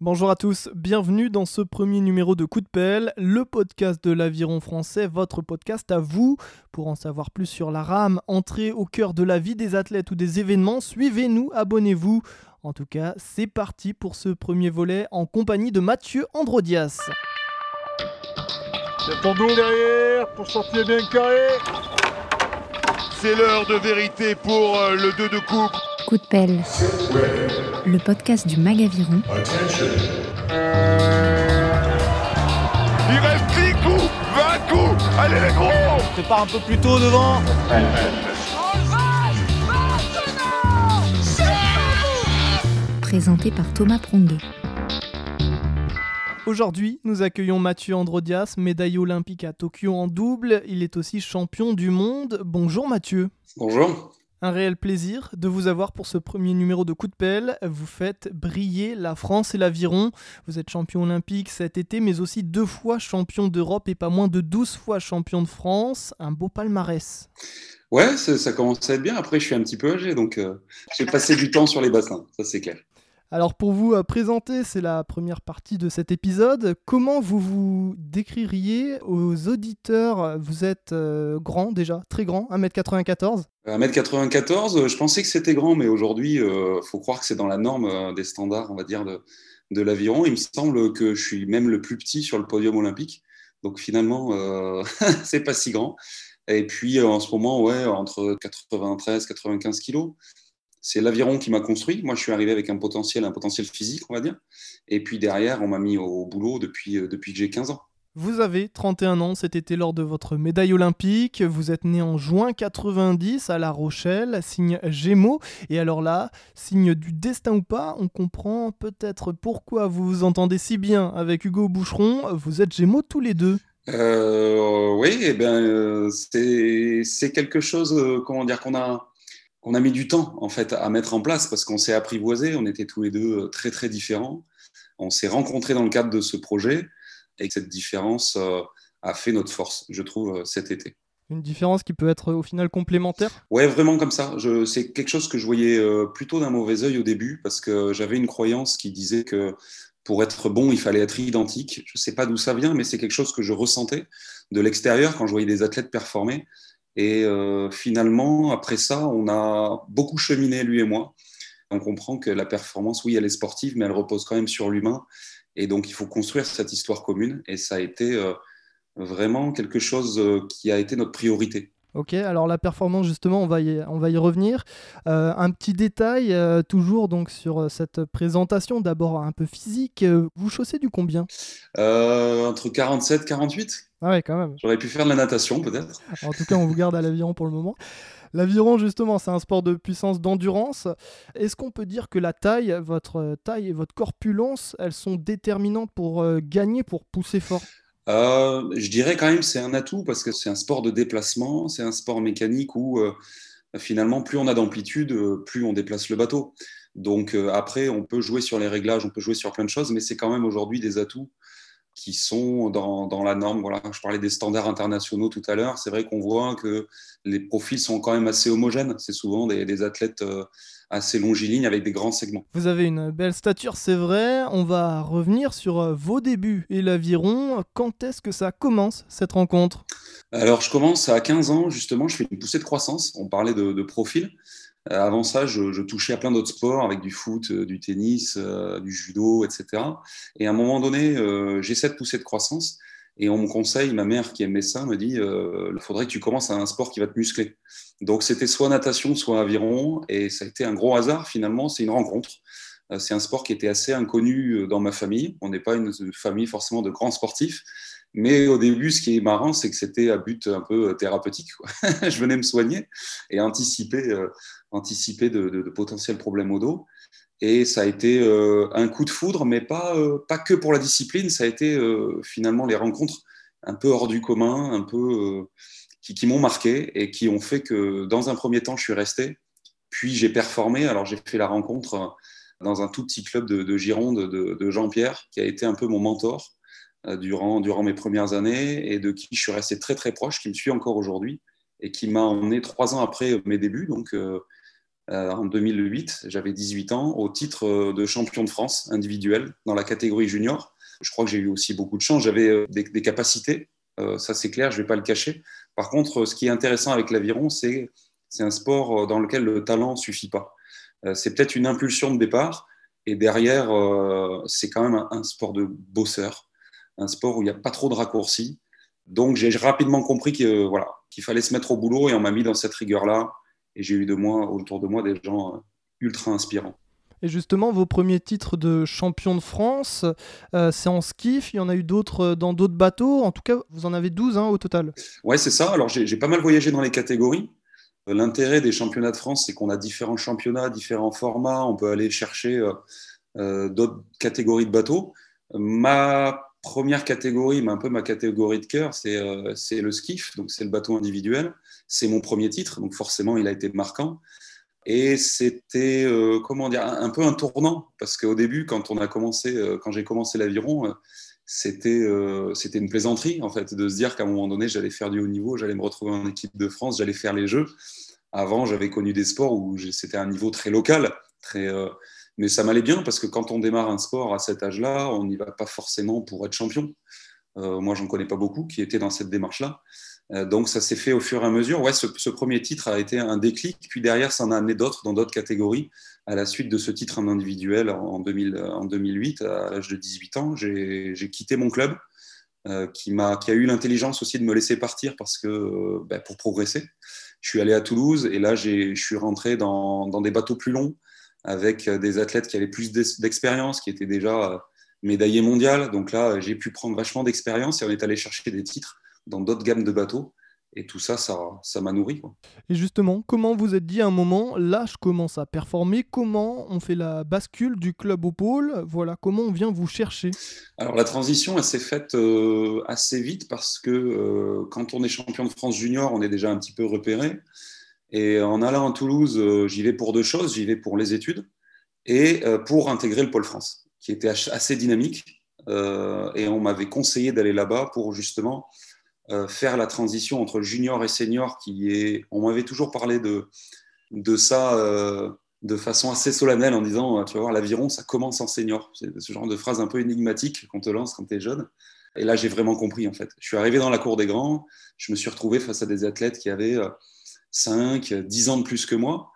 Bonjour à tous, bienvenue dans ce premier numéro de Coup de pelle, le podcast de l'aviron français, votre podcast à vous. Pour en savoir plus sur la rame, entrez au cœur de la vie des athlètes ou des événements, suivez-nous, abonnez-vous. En tout cas, c'est parti pour ce premier volet en compagnie de Mathieu Androdias. C'est ton dos derrière pour sortir bien carré. C'est l'heure de vérité pour euh, le 2 de coupe. Coup de pelle, le podcast du Magaviron Il reste 10 coups, 20 coups. Allez les gros Prépare un peu plus tôt devant. présenté par Thomas Pronguet. Aujourd'hui, nous accueillons Mathieu Androdias, médaillé olympique à Tokyo en double. Il est aussi champion du monde. Bonjour Mathieu. Bonjour. Un réel plaisir de vous avoir pour ce premier numéro de Coup de pelle. Vous faites briller la France et l'aviron. Vous êtes champion olympique cet été, mais aussi deux fois champion d'Europe et pas moins de 12 fois champion de France. Un beau palmarès. Ouais, ça, commence à être bien. Après, je suis un petit peu âgé, donc euh, j'ai passé du temps sur les bassins, ça c'est clair. Alors pour vous euh, présenter, c'est la première partie de cet épisode. Comment vous vous décririez aux auditeurs Vous êtes euh, grand déjà, très grand, 1m94 1m94, euh, je pensais que c'était grand, mais aujourd'hui, il faut croire que c'est dans la norme euh, des standards, on va dire, de, de l'aviron. Il me semble que je suis même le plus petit sur le podium olympique. Donc finalement, euh, c'est pas si grand. Et puis euh, en ce moment, ouais, entre 93 95 kilos. C'est l'aviron qui m'a construit. Moi, je suis arrivé avec un potentiel, un potentiel physique, on va dire. Et puis derrière, on m'a mis au boulot depuis, euh, depuis que j'ai 15 ans. Vous avez 31 ans cet été lors de votre médaille olympique. Vous êtes né en juin 90 à La Rochelle, signe Gémeaux. Et alors là, signe du destin ou pas, on comprend peut-être pourquoi vous vous entendez si bien avec Hugo Boucheron. Vous êtes Gémeaux tous les deux. Euh, oui, eh ben, euh, c'est c'est quelque chose, euh, comment dire, qu'on a, qu'on a mis du temps en fait à mettre en place parce qu'on s'est apprivoisé. On était tous les deux euh, très très différents. On s'est rencontrés dans le cadre de ce projet et cette différence euh, a fait notre force, je trouve, euh, cet été. Une différence qui peut être au final complémentaire? Ouais, vraiment comme ça. Je, c'est quelque chose que je voyais plutôt d'un mauvais œil au début parce que j'avais une croyance qui disait que pour être bon, il fallait être identique. Je sais pas d'où ça vient, mais c'est quelque chose que je ressentais de l'extérieur quand je voyais des athlètes performer. Et euh, finalement, après ça, on a beaucoup cheminé, lui et moi. On comprend que la performance, oui, elle est sportive, mais elle repose quand même sur l'humain. Et donc, il faut construire cette histoire commune. Et ça a été euh, vraiment quelque chose euh, qui a été notre priorité. Ok, alors la performance justement, on va y, on va y revenir. Euh, un petit détail, euh, toujours donc sur cette présentation, d'abord un peu physique. Euh, Vous chaussez du combien? Entre 47 48, Ah ouais, quand même. j'aurais pu faire de la natation peut-être. En tout cas, on vous garde à l'aviron pour le moment. L'aviron, justement, c'est un sport de puissance, d'endurance. Est-ce qu'on peut dire que la taille, votre taille et votre corpulence, elles sont déterminantes pour euh, gagner, pour pousser fort? Euh, je dirais quand même c'est un atout parce que c'est un sport de déplacement, c'est un sport mécanique où euh, finalement plus on a d'amplitude, euh, plus on déplace le bateau. Donc euh, après, on peut jouer sur les réglages, on peut jouer sur plein de choses, mais c'est quand même aujourd'hui des atouts qui sont dans, dans la norme. Voilà, je parlais des standards internationaux tout à l'heure. C'est vrai qu'on voit que les profils sont quand même assez homogènes. C'est souvent des, des athlètes euh, assez longilignes avec des grands segments. Vous avez une belle stature, c'est vrai. On va revenir sur euh, vos débuts et l'aviron. Quand est-ce que ça commence, cette rencontre? Alors, je commence à 15 ans, justement, je fais une poussée de croissance. On parlait de, de profil. Euh, avant ça, je, touchais à plein d'autres sports, avec du foot, euh, du tennis, euh, du judo, etc. Et à un moment donné, j'ai cette poussée de croissance. Et on me conseille, ma mère qui est médecin me dit, il faudrait que tu commences à un sport qui va te muscler. Donc c'était soit natation, soit aviron. Et ça a été un gros hasard, finalement, c'est une rencontre. C'est un sport qui était assez inconnu dans ma famille. On n'est pas une famille forcément de grands sportifs. Mais au début, ce qui est marrant, c'est que c'était à but un peu thérapeutique. je venais me soigner et anticiper, anticiper de, potentiels problèmes au dos. Et ça a été euh, un coup de foudre, mais pas, euh, pas que pour la discipline. Ça a été euh, finalement les rencontres un peu hors du commun, un peu qui, m'ont marqué et qui ont fait que dans un premier temps, je suis resté. Puis j'ai performé. Alors j'ai fait la rencontre dans un tout petit club de, de Gironde de, Jean-Pierre, qui a été un peu mon mentor durant, durant mes premières années et de qui je suis resté très très proche, qui me suit encore aujourd'hui et qui m'a emmené trois ans après mes débuts. Donc en 2008, j'avais 18 ans, au titre de champion de France individuel dans la catégorie junior. Je crois que j'ai eu aussi beaucoup de chance. J'avais des, des, capacités, ça c'est clair, je ne vais pas le cacher. Par contre, ce qui est intéressant avec l'aviron, c'est c'est un sport dans lequel le talent ne suffit pas. C'est peut-être une impulsion de départ, et derrière, c'est quand même un, sport de bosseur, un sport où il n'y a pas trop de raccourcis. Donc j'ai rapidement compris que, voilà, qu'il fallait se mettre au boulot et on m'a mis dans cette rigueur-là. Et j'ai eu de moi, autour de moi des gens euh, ultra inspirants. Et justement, vos premiers titres de champion de France, euh, c'est en skiff. Il y en a eu d'autres euh, dans d'autres bateaux. En tout cas, vous en avez 12 hein, au total. Ouais, c'est ça. Alors, j'ai pas mal voyagé dans les catégories. L'intérêt des championnats de France, c'est qu'on a différents championnats, différents formats. On peut aller chercher d'autres catégories de bateaux. Ma première catégorie, mais un peu ma catégorie de cœur, euh, c'est le skiff, donc c'est le bateau individuel. C'est mon premier titre, donc forcément il a été marquant. Et c'était euh, comment dire un, peu un tournant parce qu'au début, quand euh, quand j'ai commencé l'aviron, c'était c'était une plaisanterie en fait de se dire qu'à un moment donné j'allais faire du haut niveau, j'allais me retrouver en équipe de France, j'allais faire les Jeux. Avant, j'avais connu des sports où c'était un niveau très local, très mais ça m'allait bien parce que quand on démarre un sport à cet âge-là, on n'y va pas forcément pour être champion. Euh, moi, j'en connais pas beaucoup qui étaient dans cette démarche-là. Euh, donc, ça s'est fait au fur et à mesure. Ouais, ce, premier titre a été un déclic. Puis derrière, ça en a amené d'autres dans d'autres catégories. À la suite de ce titre en individuel en, 2000, en 2008, à l'âge de 18 ans, j'ai quitté mon club euh, qui, a, eu l'intelligence aussi de me laisser partir parce que, ben, pour progresser. Je suis allé à Toulouse et là, je suis rentré dans des bateaux plus longs avec euh, des athlètes qui avaient plus d'expérience, qui étaient déjà euh, médaillés mondial. Donc là, j'ai pu prendre vachement d'expérience et on est allé chercher des titres dans d'autres gammes de bateaux. Et tout ça, ça m'a nourri. Et justement, comment vous êtes dit à un moment, là, je commence à performer Comment on fait la bascule du club au pôle? Voilà, comment on vient vous chercher? Alors, la transition, elle s'est faite euh, assez vite parce que quand on est champion de France junior, on est déjà un petit peu repéré. Et en allant à Toulouse, euh, j'y vais pour deux choses. J'y vais pour les études et euh, pour intégrer le Pôle France, qui était assez dynamique. Euh, et on m'avait conseillé d'aller là-bas pour justement faire la transition entre junior et senior, qui est. On m'avait toujours parlé de, de ça de façon assez solennelle en disant, tu vas voir, l'aviron, ça commence en senior. C'est ce genre de phrase un peu énigmatique qu'on te lance quand tu es jeune. Et là, j'ai vraiment compris, en fait. Je suis arrivé dans la cour des grands, je me suis retrouvé face à des athlètes qui avaient 5, 10 ans de plus que moi.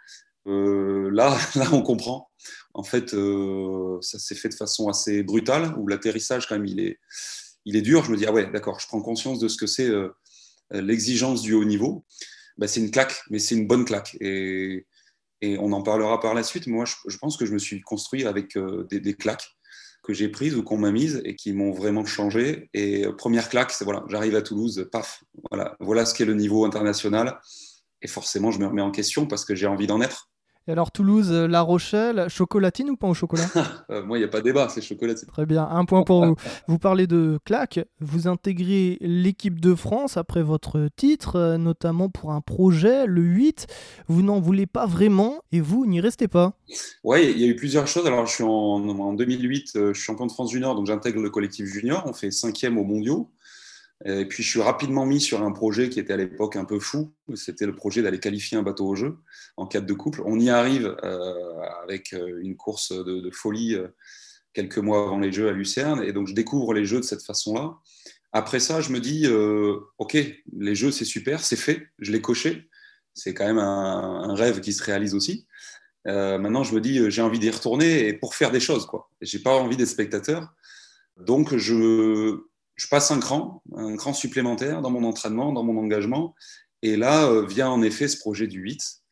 Euh, là, là, on comprend. En fait, euh, ça s'est fait de façon assez brutale, où l'atterrissage, quand même, il est, il est dur. Je me dis, ah ouais, d'accord, je prends conscience de ce que c'est euh, l'exigence du haut niveau. Bah, c'est une claque, mais c'est une bonne claque. Et, et, on en parlera par la suite. Moi, je, pense que je me suis construit avec des, des, claques que j'ai prises ou qu'on m'a mises et qui m'ont vraiment changé. Et première claque, c'est voilà, j'arrive à Toulouse, paf, voilà, voilà ce qu'est le niveau international. Et forcément, je me remets en question parce que j'ai envie d'en être. Et alors Toulouse, euh, La Rochelle, chocolatine ou pas au chocolat? Euh, Moi, il n'y a pas de débat, c'est chocolatine. Très bien, un point pour vous. Vous parlez de claque, vous intégrez l'équipe de France après votre titre, euh, notamment pour un projet, le 8. Vous n'en voulez pas vraiment et vous n'y restez pas. Oui, il y a eu plusieurs choses. Alors, je suis en, en 2008, je suis champion de France junior, donc j'intègre le collectif junior. On fait cinquième aux mondiaux. Et puis je suis rapidement mis sur un projet qui était à l'époque un peu fou. C'était le projet d'aller qualifier un bateau au jeu en cadre de couple. On y arrive euh, avec euh, une course de, folie euh, quelques mois avant les Jeux à Lucerne. Et donc je découvre les Jeux de cette façon-là. Après ça, je me dis, OK, les Jeux, c'est super, c'est fait, je l'ai coché. C'est quand même un, rêve qui se réalise aussi. maintenant, je me dis, j'ai envie d'y retourner et pour faire des choses. quoi. J'ai pas envie d'être spectateur. Donc, je, je passe un cran, un cran supplémentaire dans mon entraînement, dans mon engagement. Et là euh, vient en effet ce projet du 8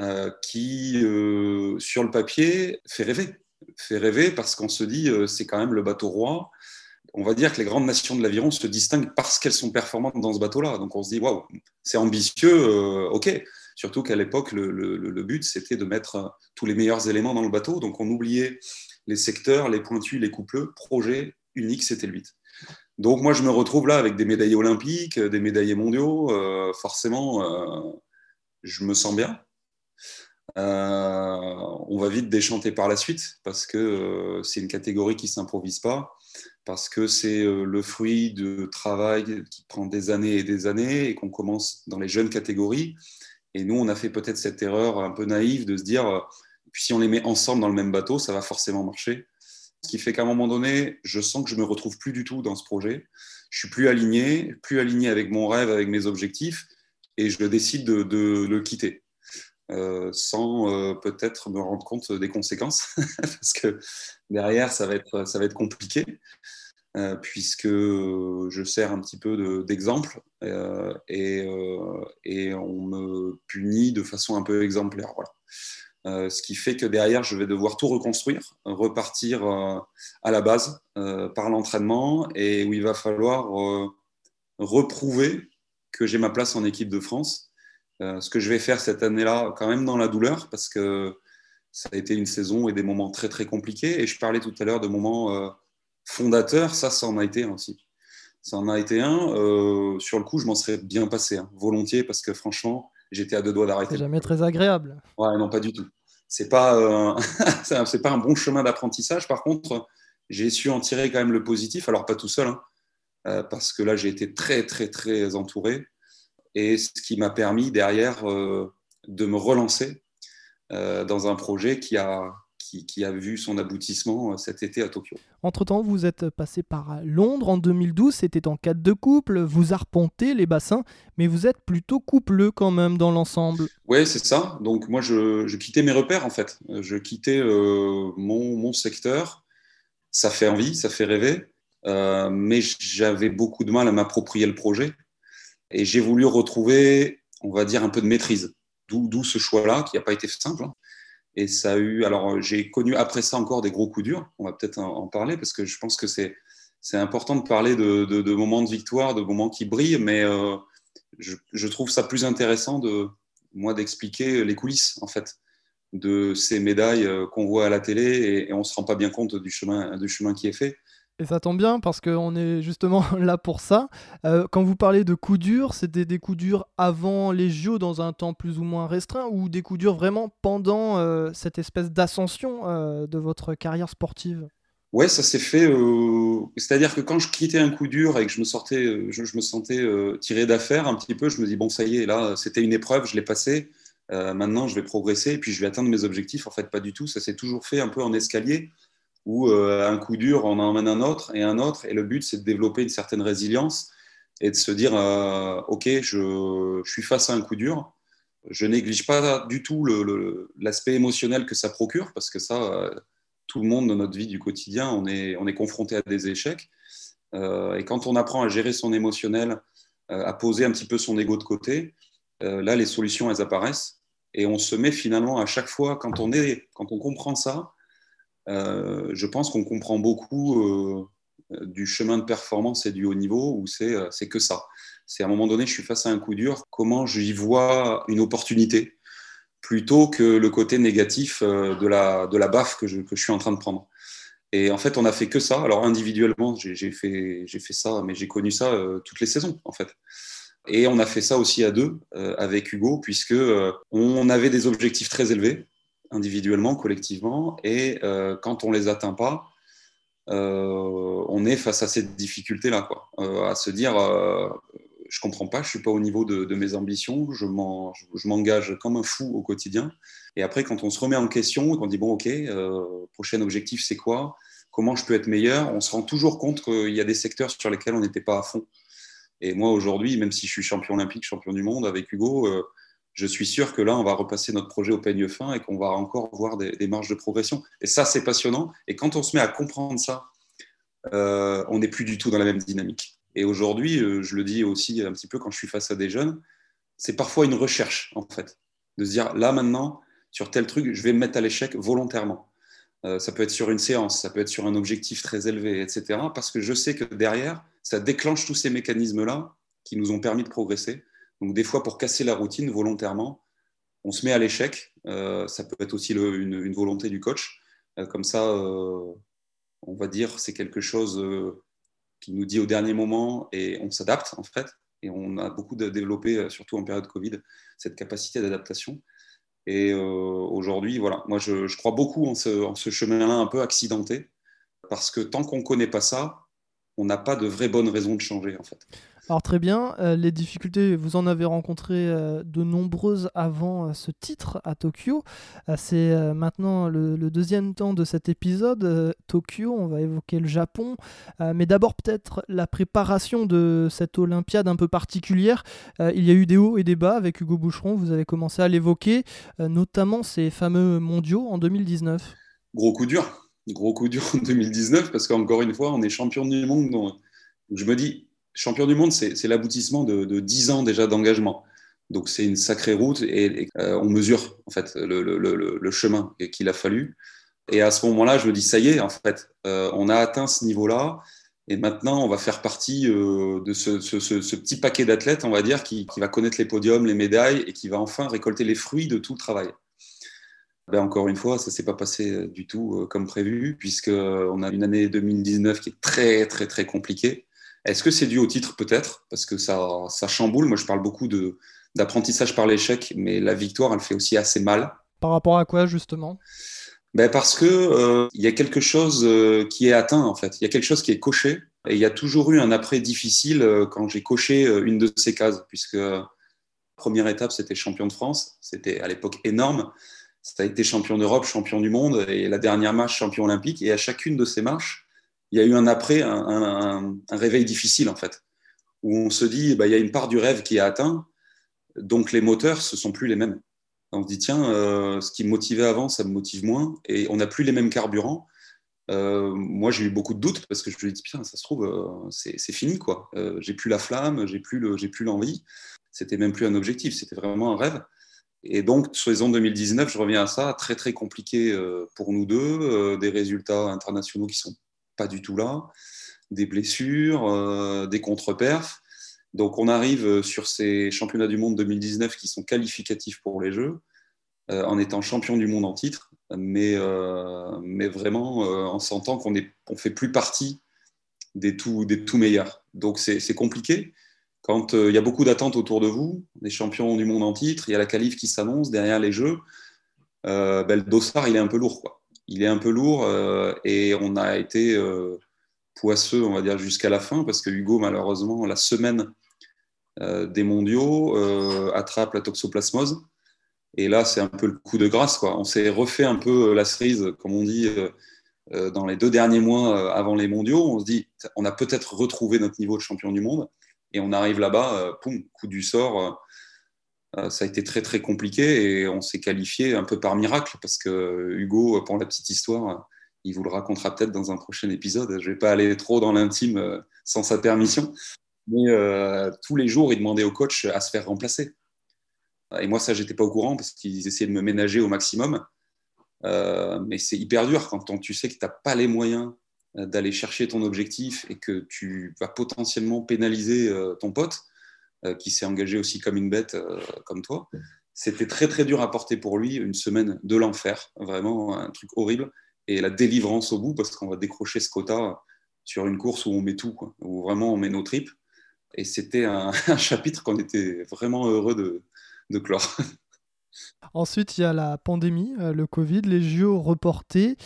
euh, qui, euh, sur le papier, fait rêver. Fait rêver parce qu'on se dit, c'est quand même le bateau roi. On va dire que les grandes nations de l'aviron se distinguent parce qu'elles sont performantes dans ce bateau-là. Donc on se dit, waouh, c'est ambitieux, ok. Surtout qu'à l'époque, le, le, but, c'était de mettre tous les meilleurs éléments dans le bateau. Donc on oubliait les secteurs, les pointus, les coupleux. Projet unique, c'était le 8. Donc moi, je me retrouve là avec des médaillés olympiques, des médaillés mondiaux. Euh, forcément, euh, je me sens bien. Euh, on va vite déchanter par la suite parce que c'est une catégorie qui s'improvise pas, parce que c'est le fruit de travail qui prend des années et des années et qu'on commence dans les jeunes catégories. Et nous, on a fait peut-être cette erreur un peu naïve de se dire, euh, puis si on les met ensemble dans le même bateau, ça va forcément marcher. Ce qui fait qu'à un moment donné, je sens que je me retrouve plus du tout dans ce projet. Je suis plus aligné, plus aligné avec mon rêve, avec mes objectifs, et je décide de, le quitter. Euh, sans euh, peut-être me rendre compte des conséquences, parce que derrière, ça va être, ça va être compliqué, euh, puisque je sers un petit peu d'exemple et, on me punit de façon un peu exemplaire. Ce qui fait que derrière, je vais devoir tout reconstruire, repartir à la base par l'entraînement et où il va falloir reprouver que j'ai ma place en équipe de France euh, ce que je vais faire cette année-là, quand même dans la douleur, parce que ça a été une saison et des moments très très compliqués. Et je parlais tout à l'heure de moments euh, fondateurs, ça, ça en a été un aussi. Ça en a été un. Euh, sur le coup, je m'en serais bien passé, hein, volontiers, parce que franchement, j'étais à deux doigts d'arrêter. C'est jamais très agréable. Ouais, non, pas du tout. C'est pas, c'est pas un bon chemin d'apprentissage. Par contre, j'ai su en tirer quand même le positif. Alors pas tout seul, hein, parce que là, j'ai été très très très entouré et ce qui m'a permis derrière euh, de me relancer euh, dans un projet qui a, qui, a vu son aboutissement euh, cet été à Tokyo. Entre-temps, vous êtes passé par Londres en 2012, c'était en cadre de couple, vous arpentez les bassins, mais vous êtes plutôt coupleux quand même dans l'ensemble. Oui, c'est ça. Donc moi, je, quittais mes repères en fait. Je quittais mon, mon, secteur. Ça fait envie, ça fait rêver, mais j'avais beaucoup de mal à m'approprier le projet. Et j'ai voulu retrouver, on va dire, un peu de maîtrise. D'où ce choix-là, qui n'a pas été simple. Hein. Et ça a eu. Alors, j'ai connu après ça encore des gros coups durs. On va peut-être en, parler parce que je pense que c'est important de parler de, de, moments de victoire, de moments qui brillent, mais euh, je, je, trouve ça plus intéressant de moi d'expliquer les coulisses en fait de ces médailles euh, qu'on voit à la télé et, et on se rend pas bien compte du chemin du chemin qui est fait. Et ça tombe bien parce qu'on est justement là pour ça. Euh, quand vous parlez de coups durs, c'était des coups durs avant les JO dans un temps plus ou moins restreint ou des coups durs vraiment pendant euh, cette espèce d'ascension euh, de votre carrière sportive? Ouais, ça s'est fait. C'est-à-dire que quand je quittais un coup dur et que je me, sortais, je, me sentais tiré d'affaire un petit peu, je me dis bon, ça y est, là, c'était une épreuve, je l'ai passé. maintenant, je vais progresser et puis je vais atteindre mes objectifs. En fait, pas du tout. Ça s'est toujours fait un peu en escalier où euh, un coup dur, on emmène un autre et un autre. Et le but, c'est de développer une certaine résilience et de se dire, euh, OK, je, suis face à un coup dur. Je néglige pas du tout l'aspect émotionnel que ça procure, parce que ça, euh, tout le monde dans notre vie du quotidien, on est, on est confronté à des échecs. et quand on apprend à gérer son émotionnel, à poser un petit peu son ego de côté, là, les solutions, elles apparaissent. Et on se met finalement à chaque fois, quand on, est, quand on comprend ça, je pense qu'on comprend beaucoup euh, du chemin de performance et du haut niveau où c'est euh, que ça. C'est à un moment donné, je suis face à un coup dur, comment j'y vois une opportunité plutôt que le côté négatif de la, de la baffe que je, que je suis en train de prendre. Et en fait, on a fait que ça. Alors individuellement, j'ai fait, fait ça, mais j'ai connu ça toutes les saisons, en fait. Et on a fait ça aussi à deux avec Hugo, puisque on avait des objectifs très élevés individuellement, collectivement, et euh, quand on les atteint pas, euh, on est face à cette difficulté-là, euh, à se dire, je comprends pas, je suis pas au niveau de, mes ambitions, je m'engage comme un fou au quotidien, et après, quand on se remet en question, qu'on dit bon, ok, prochain objectif, c'est quoi? Comment je peux être meilleur? On se rend toujours compte qu'il y a des secteurs sur lesquels on n'était pas à fond. Et moi, aujourd'hui, même si je suis champion olympique, champion du monde avec Hugo, je suis sûr que là, on va repasser notre projet au peigne fin et qu'on va encore voir des, marges de progression. Et ça, c'est passionnant. Et quand on se met à comprendre ça, euh, on n'est plus du tout dans la même dynamique. Et aujourd'hui, euh, je le dis aussi un petit peu quand je suis face à des jeunes, c'est parfois une recherche, en fait, de se dire, là maintenant, sur tel truc, je vais me mettre à l'échec volontairement. Euh, ça peut être sur une séance, ça peut être sur un objectif très élevé, etc. Parce que je sais que derrière, ça déclenche tous ces mécanismes-là qui nous ont permis de progresser donc des fois, pour casser la routine volontairement, on se met à l'échec. Euh, ça peut être aussi une, volonté du coach. Euh, comme ça, euh, on va dire, c'est quelque chose qui nous dit au dernier moment et on s'adapte en fait. Et on a beaucoup développé, surtout en période Covid, cette capacité d'adaptation. Et aujourd'hui, voilà, moi je, crois beaucoup en ce, en chemin-là un peu accidenté, parce que tant qu'on ne connaît pas ça, on n'a pas de vraie bonne raison de changer en fait. Alors très bien, euh, les difficultés, vous en avez rencontré euh, de nombreuses avant euh, ce titre à Tokyo. C'est maintenant le, deuxième temps de cet épisode, Tokyo, on va évoquer le Japon, mais d'abord peut-être la préparation de cette Olympiade un peu particulière. il y a eu des hauts et des bas avec Hugo Boucheron, vous avez commencé à l'évoquer, notamment ces fameux mondiaux en 2019. Gros coup dur, gros coup dur en 2019 parce qu'encore une fois, on est champion du monde. Donc je me dis, champion du monde, c'est l'aboutissement de, de, 10 ans déjà d'engagement. Donc c'est une sacrée route et, euh, on mesure en fait le, chemin qu'il a fallu. Et à ce moment-là, je me dis ça y est, en fait, euh, on a atteint ce niveau-là. Et maintenant, on va faire partie euh, de ce, petit paquet d'athlètes, on va dire, qui, qui, va connaître les podiums, les médailles et qui va enfin récolter les fruits de tout le travail. Ben encore une fois, ça s'est pas passé du tout comme prévu, puisqu'on a une année 2019 qui est très, très, très compliquée. Est-ce que c'est dû au titre peut-être? Parce que ça, ça chamboule. Moi, je parle beaucoup d'apprentissage par l'échec, mais la victoire, elle fait aussi assez mal. Par rapport à quoi, justement? Ben Parce qu'il euh, y a quelque chose euh, qui est atteint, en fait. Il y a quelque chose qui est coché. Et il y a toujours eu un après difficile euh, quand j'ai coché une de ces cases, puisque la première étape, c'était champion de France. C'était à l'époque énorme. Ça a été champion d'Europe, champion du monde, et la dernière marche, champion olympique. Et à chacune de ces marches, il y a eu un après, un, réveil difficile en fait, où on se dit, bah, il y a une part du rêve qui est atteint, donc les moteurs, ce sont plus les mêmes. On se dit, tiens, euh, ce qui me motivait avant, ça me motive moins, et on n'a plus les mêmes carburants. Euh, moi, j'ai eu beaucoup de doutes parce que je me dis, putain, ça se trouve, euh, c'est fini, quoi. j'ai plus la flamme, j'ai plus le, l'envie. C'était même plus un objectif, c'était vraiment un rêve. Et donc, saison 2019, je reviens à ça, très très compliqué pour nous deux, des résultats internationaux qui sont pas du tout là, des blessures, euh, des contre-perfs. Donc on arrive sur ces championnats du monde 2019 qui sont qualificatifs pour les Jeux, euh, en étant champion du monde en titre, mais, euh, vraiment en sentant qu'on ne fait plus partie des tout, meilleurs. Donc c'est compliqué. Quand il y a beaucoup d'attentes autour de vous, les champions du monde en titre, il y a la qualif qui s'annonce derrière les Jeux, ben, le dossard il est un peu lourd. Il est un peu lourd euh, et on a été euh, poisseux, on va dire, jusqu'à la fin parce que Hugo, malheureusement, la semaine euh, des mondiaux, attrape la toxoplasmose. Et là, c'est un peu le coup de grâce. Quoi. On s'est refait un peu la cerise, comme on dit, dans les deux derniers mois avant les mondiaux. On se dit, on a peut-être retrouvé notre niveau de champion du monde. Et on arrive là-bas, coup du sort ça a été très très compliqué et on s'est qualifié un peu par miracle parce que Hugo, pour la petite histoire, il vous le racontera peut-être dans un prochain épisode. Je ne vais pas aller trop dans l'intime euh, sans sa permission, mais euh, tous les jours, il demandait au coach à se faire remplacer. Et moi, ça, j'étais pas au courant parce qu'ils essayaient de me ménager au maximum. mais c'est hyper dur quand tu sais que tu n'as pas les moyens d'aller chercher ton objectif et que tu vas potentiellement pénaliser ton pote. Euh, qui s'est engagé aussi comme une bête, euh, comme toi. C'était très très dur à porter pour lui, une semaine de l'enfer, vraiment un truc horrible. Et la délivrance au bout, parce qu'on va décrocher ce quota sur une course où on met tout, où vraiment on met nos tripes. Et c'était un, chapitre qu'on était vraiment heureux de, de clore. Ensuite, il y a la pandémie, euh, le Covid, les JO reportés.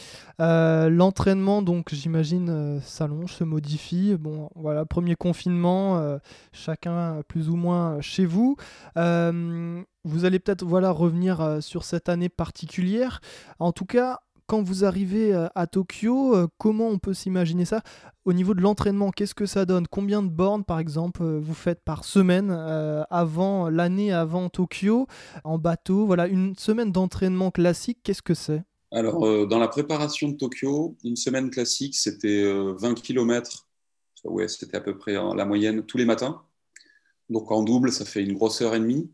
Euh, l'entraînement, donc j'imagine, euh, s'allonge, se modifie. Bon, voilà, premier confinement, chacun plus ou moins chez vous. vous allez peut-être voilà, revenir sur cette année particulière. En tout cas, quand vous arrivez euh, à Tokyo, euh, comment on peut s'imaginer ça? Au niveau de l'entraînement, qu'est-ce que ça donne? Combien de bornes, par exemple, euh, vous faites par semaine avant l'année avant Tokyo en bateau? Voilà, une semaine d'entraînement classique, qu'est-ce que c'est? Alors, dans la préparation de Tokyo, une semaine classique, c'était 20 km. Ouais, c'était à peu près la moyenne tous les matins. Donc en double, ça fait une grosse heure et demie.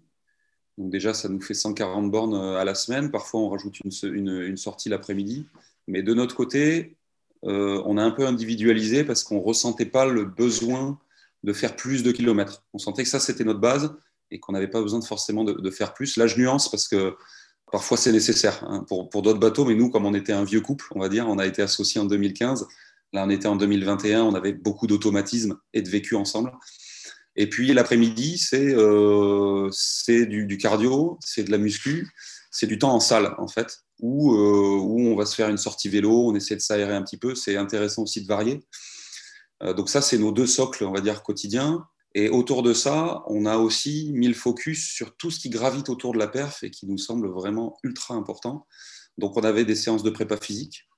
Donc déjà, ça nous fait 140 bornes euh, à la semaine. Parfois, on rajoute une, sortie l'après-midi. Mais de notre côté, euh, on a un peu individualisé parce qu'on ne ressentait pas le besoin de faire plus de kilomètres. On sentait que ça, c'était notre base et qu'on n'avait pas besoin de, forcément de, faire plus. Là, je nuance parce que parfois, c'est nécessaire hein, pour, d'autres bateaux. Mais nous, comme on était un vieux couple, on va dire, on a été associés en 2015. Là, on était en 2021. On avait beaucoup d'automatisme et de vécu ensemble. Et puis l'après-midi, c'est euh, du, cardio, c'est de la muscu, c'est du temps en salle en fait, où, euh, où, on va se faire une sortie vélo, on essaie de s'aérer un petit peu, c'est intéressant aussi de varier. Euh, donc ça, c'est nos deux socles, on va dire, quotidiens. Et autour de ça, on a aussi mis le focus sur tout ce qui gravite autour de la perf et qui nous semble vraiment ultra important. Donc, on avait des séances de prépa physique,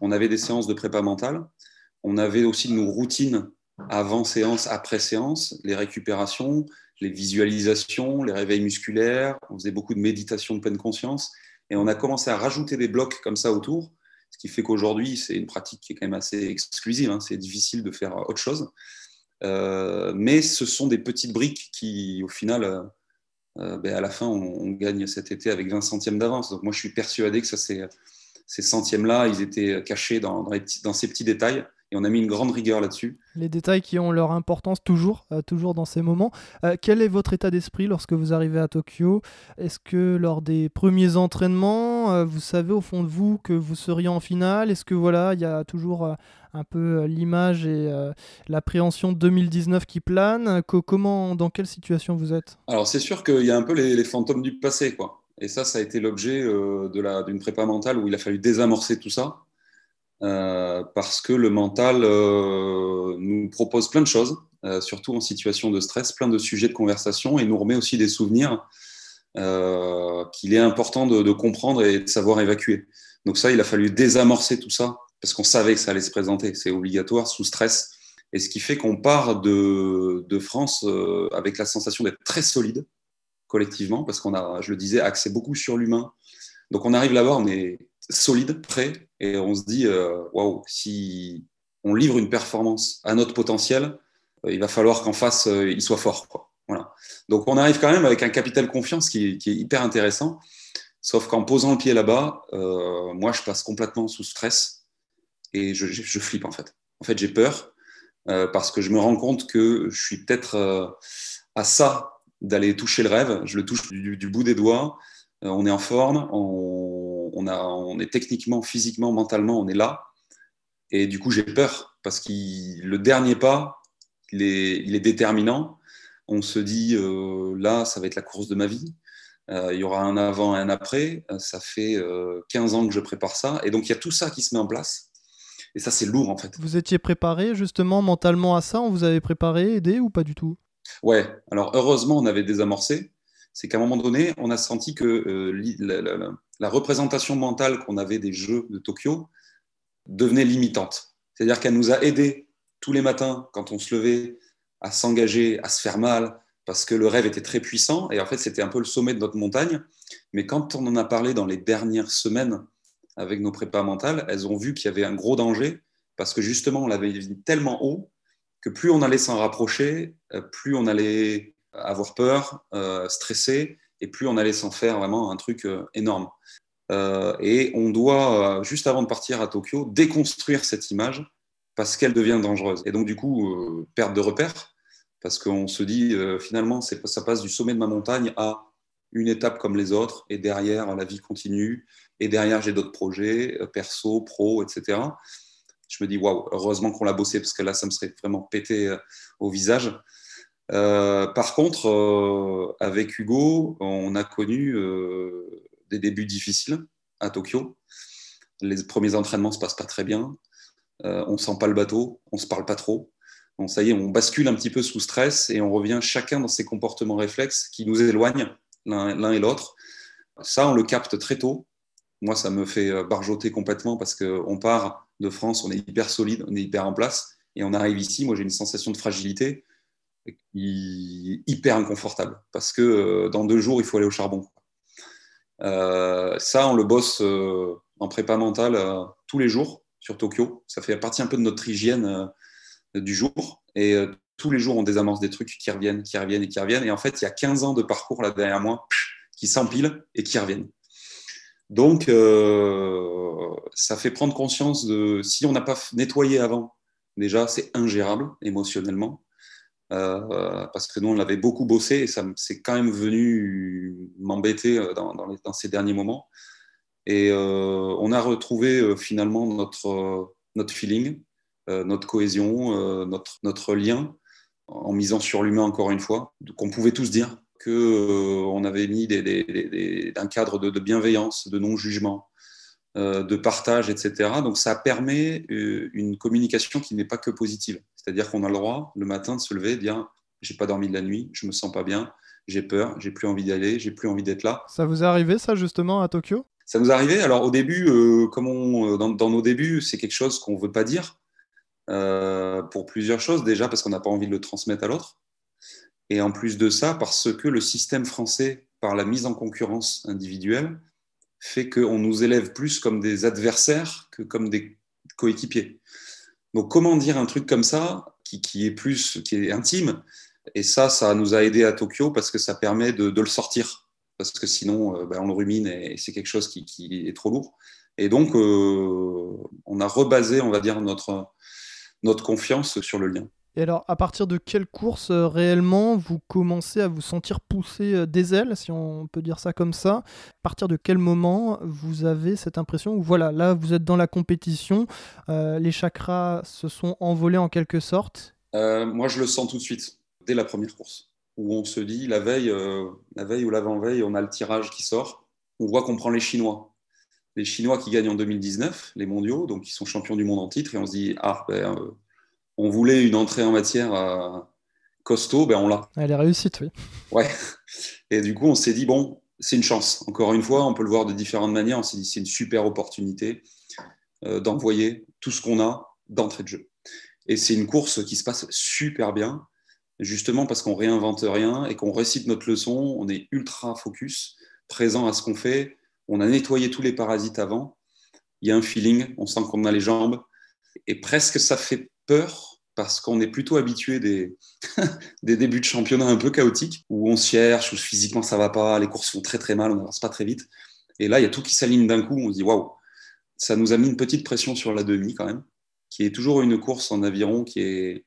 on avait des séances de prépa mentale, on avait aussi nos routines avant séance, après séance, les récupérations, les visualisations, les réveils musculaires, on faisait beaucoup de méditation de pleine conscience et on a commencé à rajouter des blocs comme ça autour, ce qui fait qu'aujourd'hui, c'est une pratique qui est quand même assez exclusive, hein. c'est difficile de faire autre chose. Euh, mais ce sont des petites briques qui, au final, euh, euh, ben, à la fin, on, gagne cet été avec 20 centièmes d'avance. Donc moi, je suis persuadé que ça, ces centièmes-là, ils étaient cachés dans, dans ces petits détails et on a mis une grande rigueur là-dessus. Les détails qui ont leur importance toujours, euh, toujours dans ces moments. Euh, quel est votre état d'esprit lorsque vous arrivez à Tokyo? Est-ce que lors des premiers entraînements, euh, vous savez au fond de vous que vous seriez en finale? Est-ce que voilà, il y a toujours un peu l'image et l'appréhension 2019 qui plane? Comment, dans quelle situation vous êtes? Alors c'est sûr qu'il y a un peu les, les, fantômes du passé, quoi. Et ça, ça a été l'objet d'une prépa mentale où il a fallu désamorcer tout ça. Euh, parce que le mental euh, nous propose plein de choses, euh, surtout en situation de stress, plein de sujets de conversation et nous remet aussi des souvenirs qu'il est important de, comprendre et de savoir évacuer. Donc ça, il a fallu désamorcer tout ça parce qu'on savait que ça allait se présenter. C'est obligatoire, sous stress. Et ce qui fait qu'on part de, de France avec la sensation d'être très solide collectivement, parce qu'on a, je le disais, axé beaucoup sur l'humain. Donc on arrive là-bas, on est solide, prêt, et on se dit, euh, waouh, si on livre une performance à notre potentiel, euh, il va falloir qu'en face, euh, il soit fort. Voilà. Donc on arrive quand même avec un capital confiance qui est, hyper intéressant, sauf qu'en posant le pied là-bas, moi, je passe complètement sous stress et je, je flippe en fait. En fait, j'ai peur parce que je me rends compte que je suis peut-être à ça d'aller toucher le rêve, je le touche du, bout des doigts, on est en forme, on, a, on est techniquement, physiquement, mentalement, on est là. Et du coup, j'ai peur parce que le dernier pas, il est, déterminant. On se dit, euh, là, ça va être la course de ma vie. Euh, il y aura un avant et un après. Euh, ça fait 15 ans que je prépare ça. Et donc, il y a tout ça qui se met en place. Et ça, c'est lourd, en fait. Vous étiez préparé justement mentalement à ça? On vous avait préparé, aidé ou pas du tout? Ouais. Alors, heureusement, on avait désamorcé. C'est qu'à un moment donné, on a senti que la représentation mentale qu'on avait des Jeux de Tokyo devenait limitante. C'est-à-dire qu'elle nous a aidés tous les matins, quand on se levait, à s'engager, à se faire mal, parce que le rêve était très puissant. Et en fait, c'était un peu le sommet de notre montagne. Mais quand on en a parlé dans les dernières semaines avec nos prépas mentales, elles ont vu qu'il y avait un gros danger, parce que justement, on l'avait vu tellement haut que plus on allait s'en rapprocher, euh, plus on allait avoir peur, euh, stresser, et plus on allait s'en faire vraiment un truc euh, énorme. Euh, et on doit, euh, juste avant de partir à Tokyo, déconstruire cette image parce qu'elle devient dangereuse. Et donc, du coup, perte de repère, parce qu'on se dit, finalement, ça passe du sommet de ma montagne à une étape comme les autres, et derrière, la vie continue, et derrière, j'ai d'autres projets, perso, pro, etc. Je me dis, waouh, heureusement qu'on l'a bossé, parce que là, ça me serait vraiment pété au visage. Euh, par contre, euh, avec Hugo, on a connu euh, des débuts difficiles à Tokyo. Les premiers entraînements se passent pas très bien. on sent pas le bateau, on se parle pas trop. Bon, ça y est, on bascule un petit peu sous stress et on revient chacun dans ses comportements réflexes qui nous éloignent l'un et l'autre. Ça, on le capte très tôt. Moi, ça me fait barjoter complètement parce qu'on part de France, on est hyper solide, on est hyper en place, et on arrive ici. Moi, j'ai une sensation de fragilité hyper inconfortable parce que euh, dans deux jours, il faut aller au charbon. Euh, ça, on le bosse euh, en prépa mentale tous les jours sur Tokyo. Ça fait partie un peu de notre hygiène du jour. Et tous les jours, on désamorce des trucs qui reviennent, qui reviennent et qui reviennent. Et en fait, il y a 15 ans de parcours là derrière moi qui s'empilent et qui reviennent. Donc, ça fait prendre conscience de si on n'a pas nettoyé avant, déjà, c'est ingérable émotionnellement. Euh, parce que nous, on l'avait beaucoup bossé et ça c'est quand même venu m'embêter euh, dans, ces derniers moments. Et euh, on a retrouvé finalement notre, feeling, notre cohésion, notre, lien, en misant sur l'humain encore une fois, qu'on pouvait tous dire qu'on avait mis des, un cadre de bienveillance, de non-jugement, de partage, etc. Donc ça permet une communication qui n'est pas que positive. C'est-à-dire qu'on a le droit le matin de se lever et de dire j'ai pas dormi de la nuit, je me sens pas bien, j'ai peur, j'ai plus envie d'y aller, j'ai plus envie d'être là. Ça vous est arrivé ça justement à Tokyo? Ça nous est arrivé. Alors au début, euh, comme on, dans, dans nos débuts, c'est quelque chose qu'on veut pas dire euh, pour plusieurs choses. Déjà parce qu'on n'a pas envie de le transmettre à l'autre, et en plus de ça parce que le système français, par la mise en concurrence individuelle, fait qu'on nous élève plus comme des adversaires que comme des coéquipiers. Donc comment dire un truc comme ça qui, est plus, qui est intime? Et ça, ça nous a aidé à Tokyo parce que ça permet de, le sortir. Parce que sinon, euh, ben, on le rumine et, c'est quelque chose qui, est trop lourd. Et donc, euh, on a rebasé, on va dire, notre, notre confiance sur le lien. Et alors, à partir de quelle course euh, réellement vous commencez à vous sentir pousser des ailes, si on peut dire ça comme ça? À partir de quel moment vous avez cette impression où voilà, là vous êtes dans la compétition, les chakras se sont envolés en quelque sorte? Moi, je le sens tout de suite dès la première course, où on se dit la veille, euh, la veille ou l'avant-veille, on a le tirage qui sort. On voit qu'on prend les Chinois. Les Chinois qui gagnent en 2019, les mondiaux, donc qui sont champions du monde en titre, et on se dit ah, ben, euh, on voulait une entrée en matière euh, costaud, ben on l'a. Elle est réussie, oui. Ouais. Et du coup, on s'est dit bon, c'est une chance. Encore une fois, on peut le voir de différentes manières. On s'est dit c'est une super opportunité d'envoyer tout ce qu'on a d'entrée de jeu. Et c'est une course qui se passe super bien justement parce qu'on réinvente rien et qu'on récite notre leçon, on est ultra focus, présent à ce qu'on fait. On a nettoyé tous les parasites avant. Il y a un feeling, on sent qu'on a les jambes. Et presque ça fait peur parce qu'on est plutôt habitué des, des débuts de championnat un peu chaotiques où on se cherche, où physiquement ça va pas, les courses font très très mal, on n'avance pas très vite. Et là, il y a tout qui s'aligne d'un coup. On se dit waouh, ça nous a mis une petite pression sur la demi quand même, qui est toujours une course en aviron qui est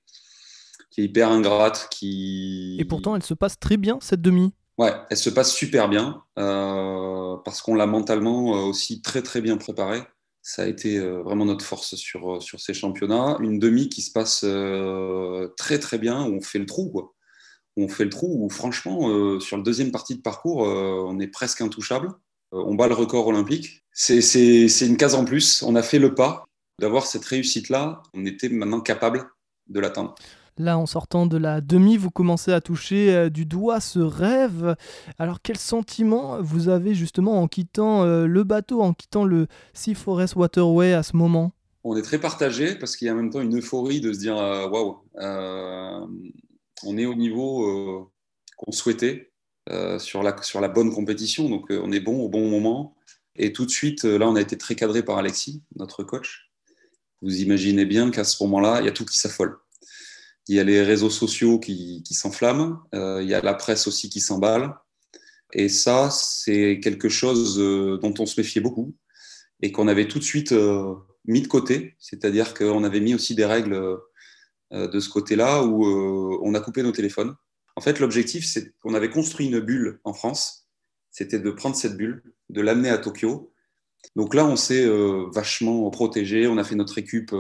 qui est hyper ingrate. Qui... Et pourtant, elle se passe très bien, cette demi. Ouais, elle se passe super bien, euh, parce qu'on l'a mentalement euh, aussi très très bien préparée. Ça a été euh, vraiment notre force sur, sur ces championnats. Une demi qui se passe très très bien, où on fait le trou. Quoi. On fait le trou, où franchement, sur la deuxième partie de parcours, on est presque intouchable. on bat le record olympique. C'est une case en plus. On a fait le pas. D'avoir cette réussite-là, on était maintenant capable de l'atteindre. Là, en sortant de la demi, vous commencez à toucher euh, du doigt ce rêve. Alors, quel sentiment vous avez justement en quittant euh, le bateau, en quittant le Sea Forest Waterway à ce moment? On est très partagé parce qu'il y a en même temps une euphorie de se dire euh, waouh, on est au niveau qu'on souhaitait sur, la, sur la bonne compétition. Donc, on est bon au bon moment. Et tout de suite, là, on a été très cadré par Alexis, notre coach. Vous imaginez bien qu'à ce moment-là, il y a tout qui s'affole il y a les réseaux sociaux qui, s'enflamment, euh, il y a la presse aussi qui s'emballe. Et ça, c'est quelque chose euh, dont on se méfiait beaucoup et qu'on avait tout de suite euh, mis de côté. C'est-à-dire qu'on avait mis aussi des règles de ce côté-là où on a coupé nos téléphones. En fait, l'objectif, c'est qu'on avait construit une bulle en France. C'était de prendre cette bulle, de l'amener à Tokyo. Donc là, on s'est vachement protégé. On a fait notre récup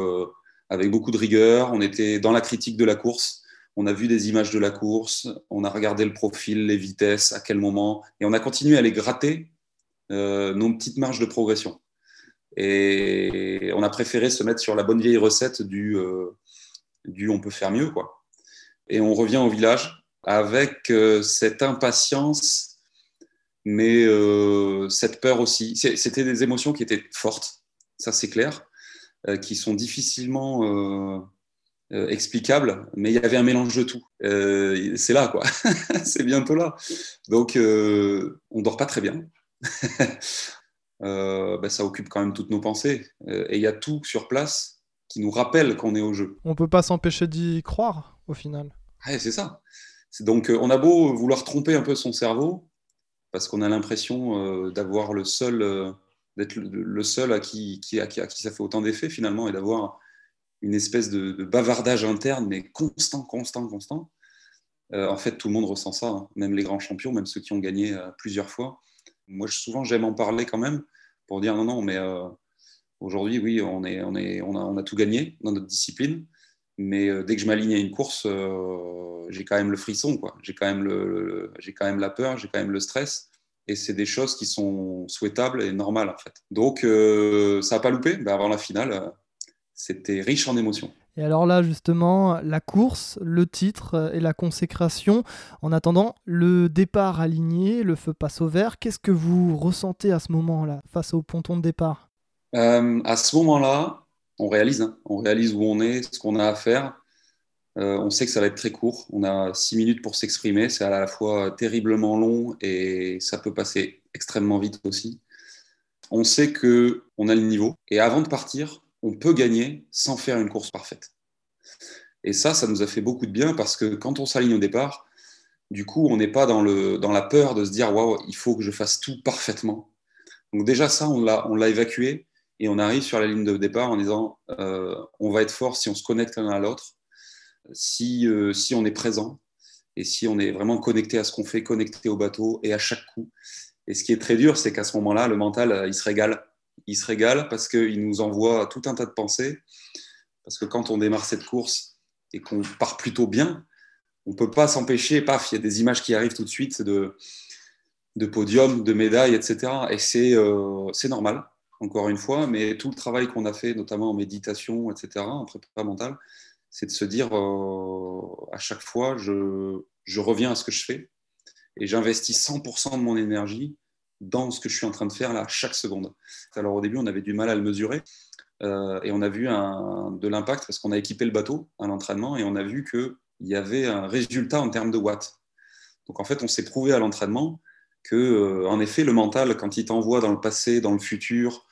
avec beaucoup de rigueur. On était dans la critique de la course. On a vu des images de la course, on a regardé le profil, les vitesses, à quel moment, et on a continué à les gratter euh, nos petites marges de progression. Et on a préféré se mettre sur la bonne vieille recette du, euh, on peut faire mieux. quoi. Et on revient au village avec euh, cette impatience, mais cette peur aussi. C'était des émotions qui étaient fortes, ça c'est clair. Euh, qui sont difficilement euh, euh, explicables, mais il y avait un mélange de tout. c'est là, quoi. c'est bientôt là. Donc, on dort pas très bien. Ben, ça occupe quand même toutes nos pensées. et il y a tout sur place qui nous rappelle qu'on est au jeu. On peut pas s'empêcher d'y croire, au final. Ouais, c'est ça. Donc, on a beau vouloir tromper un peu son cerveau, parce qu'on a l'impression d'avoir le seul d'être le, seul à qui, qui, à qui, ça fait autant d'effet finalement et d'avoir une espèce de, bavardage interne, mais constant, constant, constant. Euh, en fait, tout le monde ressent ça, hein. même les grands champions, même ceux qui ont gagné euh, plusieurs fois. Moi, souvent, j'aime en parler quand même pour dire non, non, mais euh, aujourd'hui, oui, on, est, on, est, on, a, on a tout gagné dans notre discipline. Mais dès que je m'aligne à une course, j'ai quand même le frisson, quoi. J'ai quand même le j'ai quand même la peur, j'ai quand même le stress et c'est des choses qui sont souhaitables et normales en fait. Donc euh, ça n'a pas loupé, ben, avant la finale, euh, c'était riche en émotions. Et alors là, justement, la course, le titre et la consécration. En attendant, le départ aligné, le feu passe au vert. Qu'est-ce que vous ressentez à ce moment-là, face au ponton de départ? Euh, À ce moment-là, on réalise. Hein. on réalise où on est, ce qu'on a à faire. Euh, on sait que ça va être très court. On a six minutes pour s'exprimer. C'est à la fois terriblement long et ça peut passer extrêmement vite aussi. On sait que on a le niveau et avant de partir, on peut gagner sans faire une course parfaite. Et ça, ça nous a fait beaucoup de bien parce que quand on s'aligne au départ, du coup, on n'est pas dans, la peur de se dire waouh, il faut que je fasse tout parfaitement. Donc déjà ça, on l'a, on l'a évacué et on arrive sur la ligne de départ en disant euh, on va être fort si on se connecte l'un à l'autre si, euh, si on est présent et si on est vraiment connecté à ce qu'on fait, connecté au bateau et à chaque coup. Et ce qui est très dur, c'est qu'à ce moment-là, le mental, euh, il se régale. Il se régale parce qu'il nous envoie tout un tas de pensées. Parce que quand on démarre cette course et qu'on part plutôt bien, on ne peut pas s'empêcher, paf, il y a des images qui arrivent tout de suite de, de podium, de médailles, etc. Et c'est euh, normal, encore une fois, mais tout le travail qu'on a fait, notamment en méditation, etc., en préparation mentale, c'est de se dire euh, à chaque fois, je, je, reviens à ce que je fais et j'investis 100% de mon énergie dans ce que je suis en train de faire là, chaque seconde. Alors au début, on avait du mal à le mesurer euh, et on a vu un, de l'impact parce qu'on a équipé le bateau à l'entraînement et on a vu qu'il y avait un résultat en termes de watts. Donc en fait, on s'est prouvé à l'entraînement que, euh, en effet, le mental, quand il t'envoie dans le passé, dans le futur,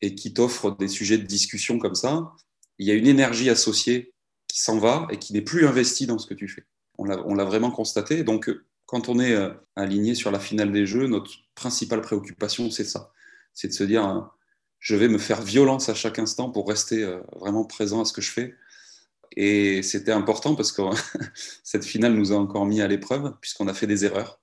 et qui t'offre des sujets de discussion comme ça, il y a une énergie associée s'en va et qui n'est plus investi dans ce que tu fais. On l'a vraiment constaté. Donc, euh, quand on est euh, aligné sur la finale des Jeux, notre principale préoccupation, c'est ça. C'est de se dire, euh, je vais me faire violence à chaque instant pour rester vraiment présent à ce que je fais. Et c'était important parce que cette finale nous a encore mis à l'épreuve, puisqu'on a fait des erreurs.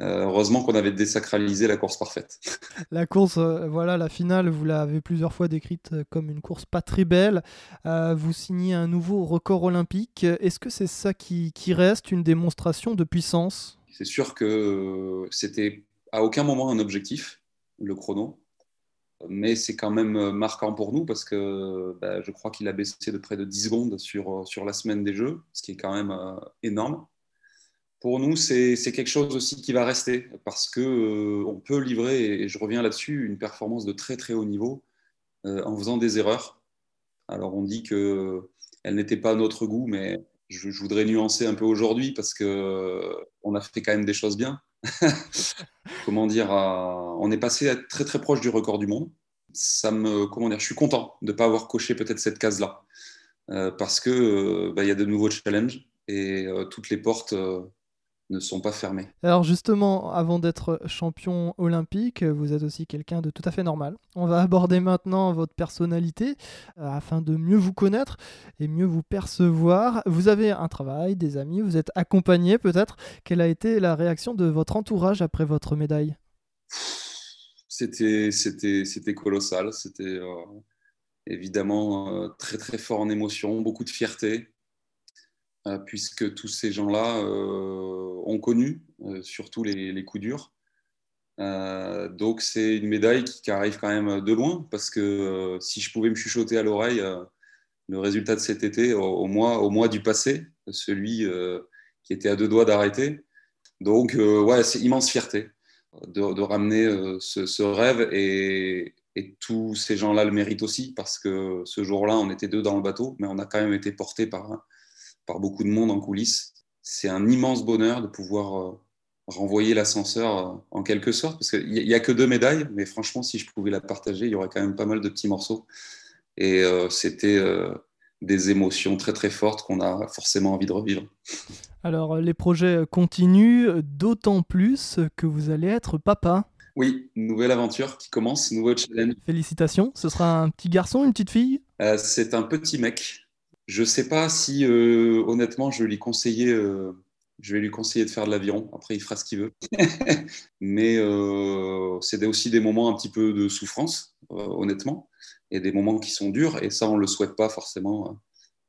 Euh, heureusement qu'on avait désacralisé la course parfaite. La course, euh, voilà, la finale, vous l'avez plusieurs fois décrite euh, comme une course pas très belle. vous signez un nouveau record olympique. Est-ce que c'est ça qui, reste une démonstration de puissance? C'est sûr que c'était à aucun moment un objectif, le chrono. Mais c'est quand même marquant pour nous parce que bah, je crois qu'il a baissé de près de 10 secondes sur, sur la semaine des Jeux, ce qui est quand même énorme pour nous, c'est quelque chose aussi qui va rester parce que euh, on peut livrer, et je reviens là-dessus, une performance de très très haut niveau euh, en faisant des erreurs. Alors on dit que elle n'était pas à notre goût, mais je, voudrais nuancer un peu aujourd'hui parce que euh, on a fait quand même des choses bien. comment dire, on est passé à très très proche du record du monde. Ça me, comment dire, je suis content de ne pas avoir coché peut-être cette case-là parce que bah, il y a de nouveaux challenges et toutes les portes ne sont pas fermés. Alors justement, avant d'être champion olympique, vous êtes aussi quelqu'un de tout à fait normal. On va aborder maintenant votre personnalité euh, afin de mieux vous connaître et mieux vous percevoir. Vous avez un travail, des amis, vous êtes accompagné peut-être. Quelle a été la réaction de votre entourage après votre médaille? C'était c'était colossal. C'était euh, évidemment euh, très très fort en émotion, beaucoup de fierté. Euh, puisque tous ces gens-là euh, ont connu euh, surtout les, coups durs. donc c'est une médaille qui, arrive quand même de loin, parce que si je pouvais me chuchoter à l'oreille le résultat de cet été au, au mois du passé, celui qui était à deux doigts d'arrêter. Donc ouais, c'est immense fierté de, ramener ce, rêve et, et tous ces gens-là le méritent aussi parce que ce jour-là, on était deux dans le bateau, mais on a quand même été portés par, par beaucoup de monde en coulisses. C'est un immense bonheur de pouvoir euh, renvoyer l'ascenseur euh, en quelque sorte, parce qu'il n'y a, que deux médailles, mais franchement, si je pouvais la partager, il y aurait quand même pas mal de petits morceaux. Et euh, c'était des émotions très très fortes qu'on a forcément envie de revivre. Alors les projets continuent, d'autant plus que vous allez être papa. Oui, nouvelle aventure qui commence, nouveau challenge. Félicitations, ce sera un petit garçon, une petite fille? C'est un petit mec. Je ne sais pas si, euh, honnêtement, je vais lui conseiller. Euh, je vais lui conseiller de faire de l'aviron. Après, il fera ce qu'il veut. Mais euh, c'est aussi des moments un petit peu de souffrance, honnêtement, et des moments qui sont durs. Et ça, on ne le souhaite pas forcément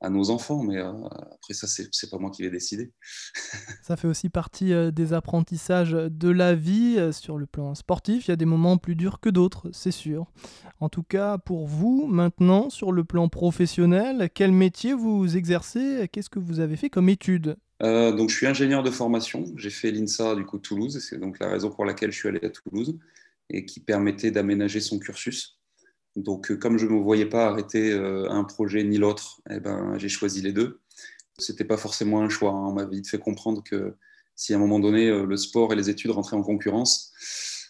à nos enfants. Mais euh, après ça, c'est pas moi qui l'ai décidé. ça fait aussi partie euh, des apprentissages de la vie euh, sur le plan sportif. Il y a des moments plus durs que d'autres, c'est sûr. En tout cas, pour vous, maintenant, sur le plan professionnel, quel métier vous exercez Qu'est-ce que vous avez fait comme études donc, je suis ingénieur de formation. J'ai fait l'INSA du coup Toulouse. C'est donc la raison pour laquelle je suis allé à Toulouse et qui permettait d'aménager son cursus. Donc, euh, comme je ne me voyais pas arrêter euh, un projet ni l'autre, eh ben, j'ai choisi les deux. Ce n'était pas forcément un choix. Hein. On m'a vite fait comprendre que si à un moment donné, euh, le sport et les études rentraient en concurrence,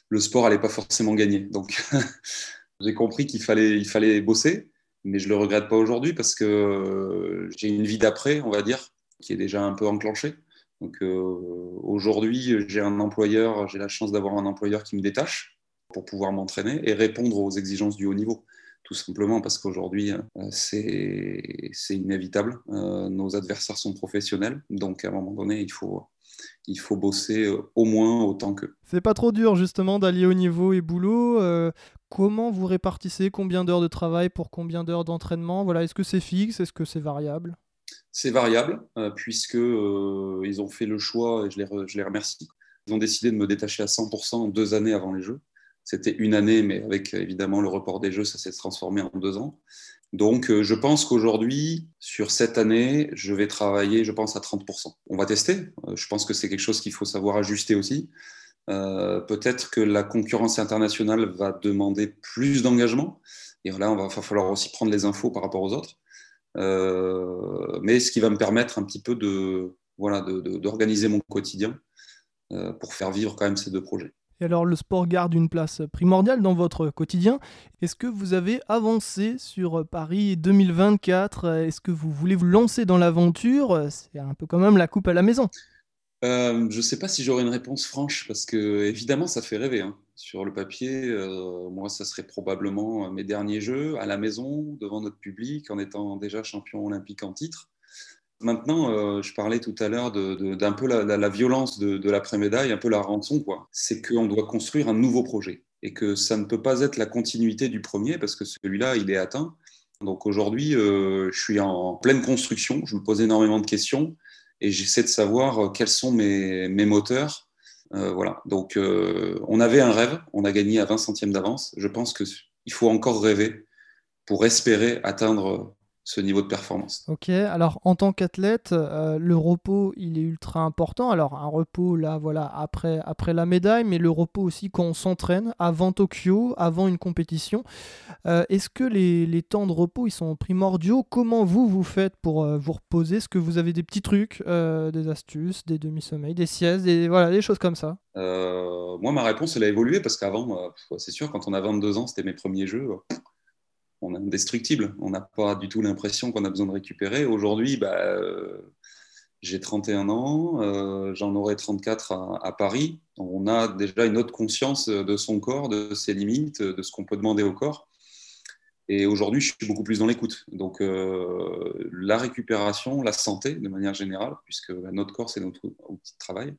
le sport n'allait pas forcément gagner. Donc, j'ai compris qu'il fallait, il fallait bosser, mais je ne le regrette pas aujourd'hui parce que j'ai une vie d'après, on va dire, qui est déjà un peu enclenchée. Donc, aujourd'hui, j'ai un employeur, j'ai la chance d'avoir un employeur qui me détache pour pouvoir m'entraîner et répondre aux exigences du haut niveau. Tout simplement parce qu'aujourd'hui, euh, c'est inévitable. Euh, nos adversaires sont professionnels, donc à un moment donné, il faut, il faut bosser euh, au moins autant qu'eux. C'est pas trop dur justement d'allier haut niveau et boulot. comment vous répartissez Combien d'heures de travail pour combien d'heures d'entraînement? Voilà, Est-ce que c'est fixe? Est-ce que c'est variable? C'est variable, puisque ils ont fait le choix, et je les, je les remercie. Ils ont décidé de me détacher à 100% deux années avant les Jeux. C'était une année, mais avec évidemment le report des Jeux, ça s'est transformé en deux ans. Donc, euh, je pense qu'aujourd'hui, sur cette année, je vais travailler, je pense, à 30%. On va tester. Euh, je pense que c'est quelque chose qu'il faut savoir ajuster aussi. Euh, peut-être que la concurrence internationale va demander plus d'engagement. Et là, on va, falloir aussi prendre les infos par rapport aux autres. mais ce qui va me permettre un petit peu de, voilà, d'organiser mon quotidien pour faire vivre quand même ces deux projets. Alors le sport garde une place primordiale dans votre quotidien. Est-ce que vous avez avancé sur Paris 2024 Est-ce que vous voulez vous lancer dans l'aventure? C'est un peu quand même la coupe à la maison. Euh, je ne sais pas si j'aurai une réponse franche parce que évidemment ça fait rêver. Hein. Sur le papier, euh, moi ça serait probablement mes derniers jeux à la maison devant notre public en étant déjà champion olympique en titre. Maintenant, euh, je parlais tout à l'heure d'un peu la, violence de, l'après-médaille, un peu la rançon, quoi. C'est qu'on doit construire un nouveau projet et que ça ne peut pas être la continuité du premier parce que celui-là, il est atteint. Donc aujourd'hui, euh, je suis en pleine construction, je me pose énormément de questions et j'essaie de savoir euh, quels sont mes, moteurs. voilà. Donc on avait un rêve, on a gagné à 20 centièmes d'avance. Je pense qu'il faut encore rêver pour espérer atteindre ce niveau de performance. Ok, alors en tant qu'athlète, euh, le repos, il est ultra important. Alors un repos, là, voilà, après, après la médaille, mais le repos aussi quand on s'entraîne, avant Tokyo, avant une compétition. Euh, est-ce que les, les, temps de repos, ils sont primordiaux? Comment vous, vous faites pour euh, vous reposer? Est-ce que vous avez des petits trucs, des astuces, des demi-sommeils, des siestes, des, voilà, des choses comme ça? Moi, ma réponse, elle a évolué parce qu'avant, c'est sûr, quand on a 22 ans, c'était mes premiers jeux on est indestructible. On n'a pas du tout l'impression qu'on a besoin de récupérer. Aujourd'hui, bah, euh, j'ai 31 ans, euh, j'en aurai 34 à, Paris. On a déjà une autre conscience de son corps, de ses limites, de ce qu'on peut demander au corps. Et aujourd'hui, je suis beaucoup plus dans l'écoute. Donc, euh, la récupération, la santé, de manière générale, puisque notre corps, c'est notre outil de travail,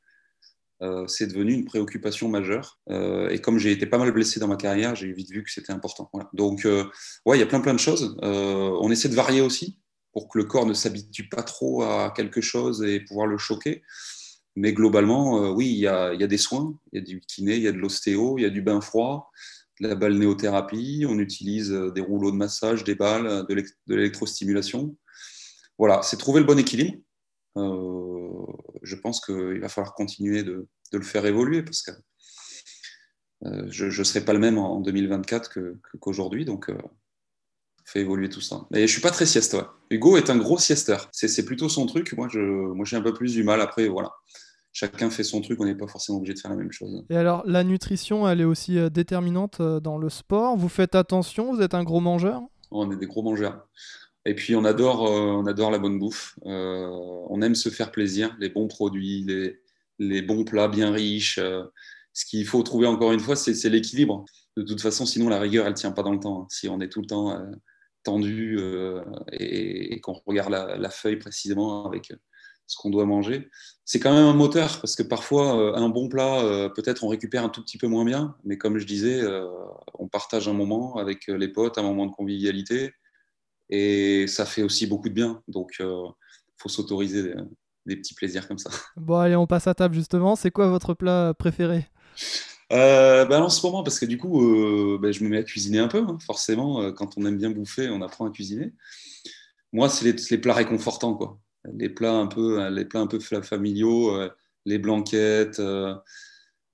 euh, c'est devenu une préoccupation majeure. Euh, et comme j'ai été pas mal blessé dans ma carrière, j'ai vite vu que c'était important. Donc, euh, ouais, il y a plein plein de choses. on essaie de varier aussi pour que le corps ne s'habitue pas trop à quelque chose et pouvoir le choquer. Mais globalement, oui, il y, a, des soins, il y a du kiné, il y a de l'ostéo, il y a du bain froid, de la balnéothérapie, on utilise des rouleaux de massage, des balles, de l'électrostimulation. Voilà, c'est trouver le bon équilibre je pense qu'il va falloir continuer de, le faire évoluer parce que euh, je ne serai pas le même en 2024 qu'aujourd'hui. donc, euh, fait évoluer tout ça. Mais je suis pas très sieste. Hugo est un gros siesteur. C'est plutôt son truc. Moi, je, moi, j'ai un peu plus du mal. Après, voilà. Chacun fait son truc. On n'est pas forcément obligé de faire la même chose. Et alors, la nutrition, elle est aussi euh, déterminante dans le sport. Vous faites attention. Vous êtes un gros mangeur? On est des gros mangeurs. Et puis on adore, euh, on adore la bonne bouffe. Euh, on aime se faire plaisir, les bons produits, les, bons plats bien riches. Euh, ce qu'il faut trouver encore une fois, c'est l'équilibre. De toute façon, sinon la rigueur, elle tient pas dans le temps. Hein. Si on est tout le temps tendu et, qu'on regarde la, feuille précisément avec ce qu'on doit manger, c'est quand même un moteur parce que parfois un bon plat, peut-être on récupère un tout petit peu moins bien, mais comme je disais, on partage un moment avec les potes, un moment de convivialité Et ça fait aussi beaucoup de bien. Donc, il faut s'autoriser des, des, petits plaisirs comme ça. Bon, allez, on passe à table justement. C'est quoi votre plat préféré? Euh, bah, en ce moment, parce que du coup, euh, bah, je me mets à cuisiner un peu. hein. Forcément, euh, quand on aime bien bouffer, on apprend à cuisiner. Moi, c'est les, les plats réconfortants, quoi. Les plats un peu, les plats un peu fa- familiaux, euh, les blanquettes, euh,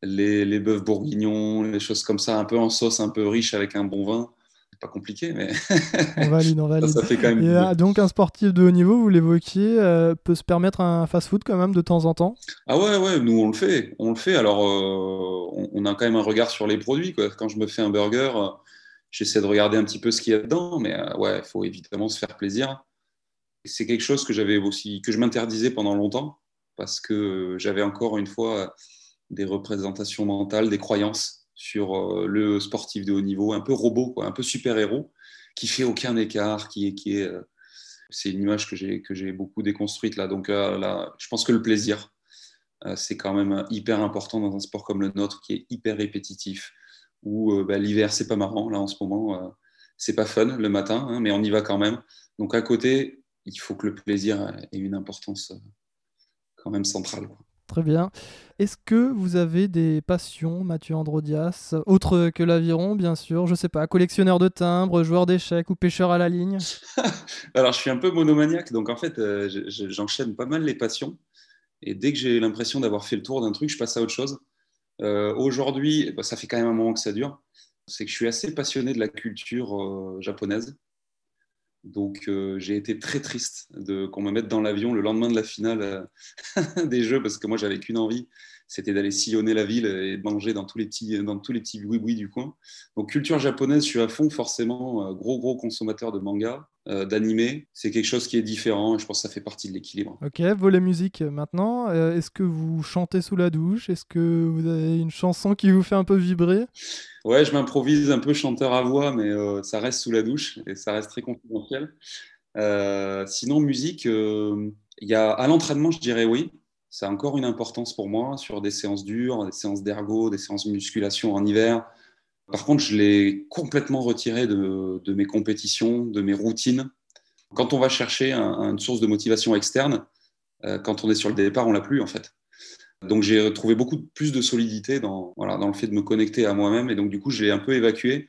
les, les bœufs bourguignons, les choses comme ça, un peu en sauce, un peu riche avec un bon vin. Pas compliqué, mais On valide, on valide. ça fait quand même. Et euh, donc un sportif de haut niveau, vous l'évoquiez, euh, peut se permettre un fast-food quand même de temps en temps? Ah ouais, ouais, nous on le fait, on le fait. Alors, euh, on, on a quand même un regard sur les produits, quoi. Quand je me fais un burger, euh, j'essaie de regarder un petit peu ce qu'il y a dedans, mais ouais, il faut évidemment se faire plaisir. C'est quelque chose que j'avais aussi, que je m'interdisais pendant longtemps, parce que j'avais encore une fois des représentations mentales, des croyances sur euh, le sportif de haut niveau, un peu robot, un peu super-héros, qui fait aucun écart, qui est, qui est, euh, c'est une image que j'ai que beaucoup déconstruite là. Donc euh, là, je pense que le plaisir, c'est quand même hyper important dans un sport comme le nôtre qui est hyper répétitif, où bah, l'hiver c'est pas marrant là en ce moment, c'est pas fun le matin, hein, mais on y va quand même. Donc à côté, il faut que le plaisir ait une importance quand même centrale. Très bien. Est-ce que vous avez des passions, Mathieu Androdias, autres que l'aviron, bien sûr Je sais pas, collectionneur de timbres, joueur d'échecs ou pêcheur à la ligne? Alors je suis un peu monomaniaque, donc en fait euh, je- je- j'enchaîne pas mal les passions, et dès que j'ai l'impression d'avoir fait le tour d'un truc, je passe à autre chose. Euh, Aujourd'hui, bah, ça fait quand même un moment que ça dure, c'est que je suis assez passionné de la culture euh, japonaise. Donc euh, j'ai été très triste de qu'on me mette dans l'avion le lendemain de la finale euh, des Jeux parce que moi j'avais qu'une envie, c'était d'aller sillonner la ville et manger dans tous les petits dans tous les petits boui du coin. Donc culture japonaise, je suis à fond forcément euh, gros gros consommateur de manga, euh, d'animé. C'est quelque chose qui est différent et je pense que ça fait partie de l'équilibre. Ok, volet musique euh, maintenant. Euh, Est-ce que vous chantez sous la douche? Est-ce que vous avez une chanson qui vous fait un peu vibrer? Ouais, je m'improvise un peu chanteur à voix, mais euh, ça reste sous la douche et ça reste très confidentiel. Sinon, musique, il y a, à l'entraînement, je dirais oui. Ça a encore une importance pour moi sur des séances dures, des séances d'ergo, des séances musculation en hiver. Par contre, je l'ai complètement retiré de, mes compétitions, de mes routines. Quand on va chercher un- une source de motivation externe, euh, quand on est sur le départ, on l'a plus en fait. Donc j'ai retrouvé beaucoup plus de solidité dans, voilà, dans le fait de me connecter à moi-même et donc du coup je l'ai un peu évacué.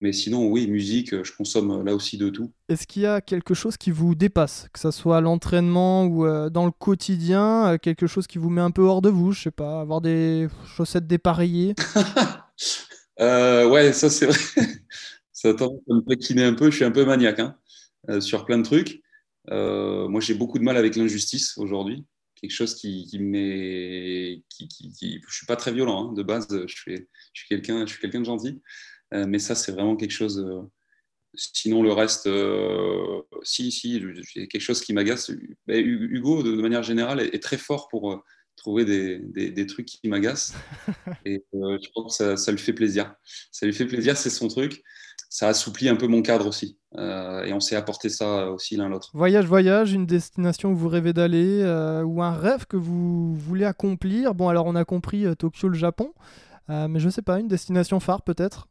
Mais sinon oui, musique, je consomme là aussi de tout. Est-ce qu'il y a quelque chose qui vous dépasse, que ce soit à l'entraînement ou euh, dans le quotidien, euh, quelque chose qui vous met un peu hors de vous Je sais pas, avoir des chaussettes dépareillées? Euh, ouais, ça c'est vrai. ça a tendance à me taquiner un peu, je suis un peu maniaque hein, euh, sur plein de trucs. Euh, moi j'ai beaucoup de mal avec l'injustice aujourd'hui. Quelque chose qui, qui me met... Qui, qui, qui- Je suis pas très violent hein, de base, je suis, je suis quelqu'un je suis quelqu'un de gentil. Euh, mais ça c'est vraiment quelque chose... euh, Sinon, le reste, euh, si, si, quelque chose qui m'agace. Hu- Hugo, de, manière générale, est, très fort pour trouver des, des- des trucs qui m'agacent. Et euh, je pense que ça, ça lui fait plaisir. Ça lui fait plaisir, c'est son truc. Ça assouplit un peu mon cadre aussi. Euh, et on s'est apporté ça aussi l'un l'autre. Voyage, voyage, une destination où vous rêvez d'aller euh, ou un rêve que vous voulez accomplir. Bon, alors on a compris Tokyo, le Japon, mais je sais pas, une destination phare peut-être?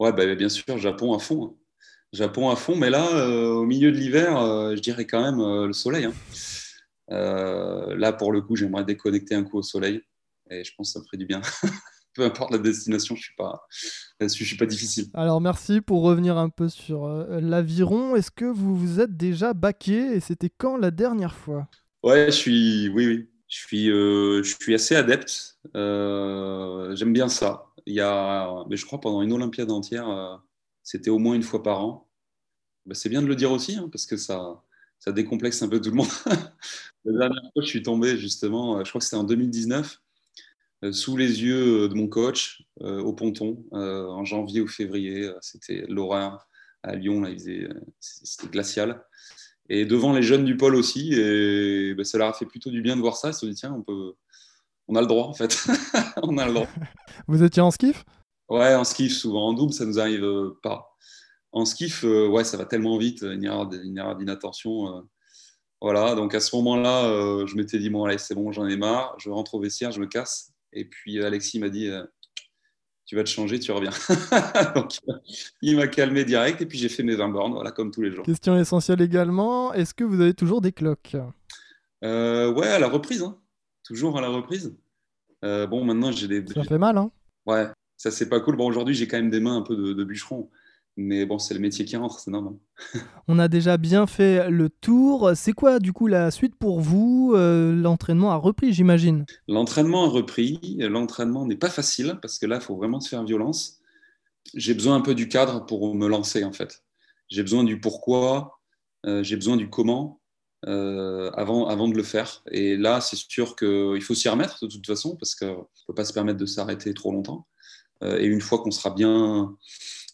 Ouais, bah, bien sûr, Japon à fond. hein. Japon à fond, mais là, euh, au milieu de l'hiver, euh, je dirais quand même euh, le soleil. hein. Là, pour le coup, j'aimerais déconnecter un coup au soleil. Et je pense que ça me ferait du bien. Peu importe la destination, je suis pas je suis pas difficile. Alors merci pour revenir un peu sur l'aviron. Est-ce que vous vous êtes déjà baqué et c'était quand la dernière fois? Ouais, je suis, oui, oui, je suis, euh, je suis assez adepte. Euh, j'aime bien ça. Il y a, je crois pendant une Olympiade entière, euh, c'était au moins une fois par an. Bah, c'est bien de le dire aussi, hein, parce que ça, ça décomplexe un peu tout le monde. La dernière fois, je suis tombé justement, je crois que c'était en 2019, euh, sous les yeux de mon coach au ponton, en janvier ou février. C'était l'horreur à Lyon, là, c'était glacial. Et devant les jeunes du pôle aussi, et ben, ça leur a fait plutôt du bien de voir ça. Ils se sont dit, tiens, on, peut... on a le droit en fait. on a le droit. Vous étiez en skiff? Ouais, en skiff, souvent. En double, ça nous arrive euh, pas. En skiff, euh, ouais, ça va tellement vite, une erreur, d- une erreur d'inattention. euh. Voilà, donc à ce moment-là, euh, je m'étais dit, bon, allez, c'est bon, j'en ai marre, je rentre au vestiaire, je me casse. Et puis Alexis m'a dit, euh, tu vas te changer, tu reviens. Donc, il m'a calmé direct et puis j'ai fait mes 20 bornes, voilà, comme tous les jours. Question essentielle également, est-ce que vous avez toujours des cloques? Euh, Ouais, à la reprise, hein. toujours à la reprise. Euh, bon, maintenant j'ai des. Ça fait mal, hein Ouais, ça c'est pas cool. Bon, aujourd'hui j'ai quand même des mains un peu de, de bûcheron. Mais bon, c'est le métier qui rentre, c'est normal. On a déjà bien fait le tour. C'est quoi du coup la suite pour vous euh, L'entraînement a repris, j'imagine? L'entraînement a repris. L'entraînement n'est pas facile parce que là, il faut vraiment se faire violence. J'ai besoin un peu du cadre pour me lancer en fait. J'ai besoin du pourquoi, euh, j'ai besoin du comment euh, avant, avant de le faire. Et là, c'est sûr qu'il faut s'y remettre de toute façon parce qu'on ne peut pas se permettre de s'arrêter trop longtemps. et une fois qu'on sera bien